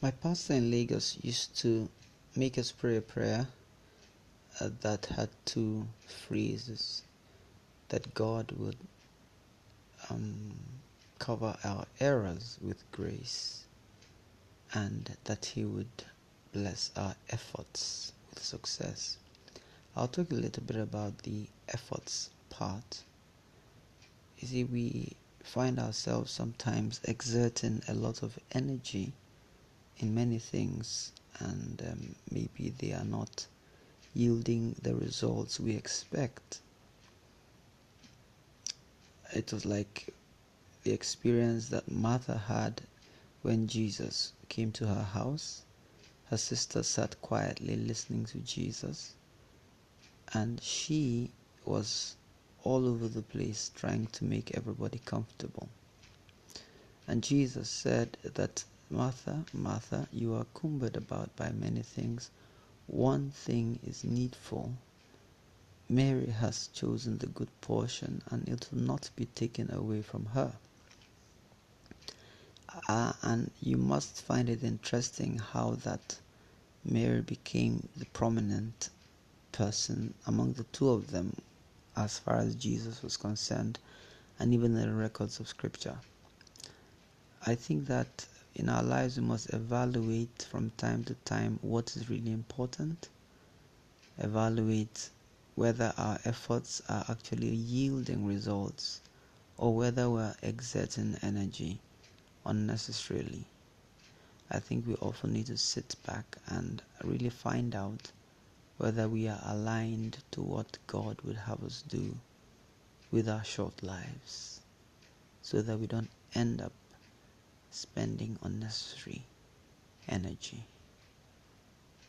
My pastor in Lagos used to make us pray a prayer uh, that had two phrases that God would um, cover our errors with grace and that He would bless our efforts with success. I'll talk a little bit about the efforts part. You see, we find ourselves sometimes exerting a lot of energy in many things, and um, maybe they are not yielding the results we expect. It was like the experience that Martha had when Jesus came to her house. Her sister sat quietly listening to Jesus, and she was all over the place trying to make everybody comfortable. And Jesus said that Martha, Martha, you are cumbered about by many things. One thing is needful. Mary has chosen the good portion, and it will not be taken away from her. Uh, and you must find it interesting how that Mary became the prominent person among the two of them as far as Jesus was concerned, and even the records of Scripture. I think that in our lives we must evaluate from time to time what is really important, evaluate whether our efforts are actually yielding results or whether we're exerting energy unnecessarily. I think we often need to sit back and really find out whether we are aligned to what God would have us do with our short lives so that we don't end up spending unnecessary energy.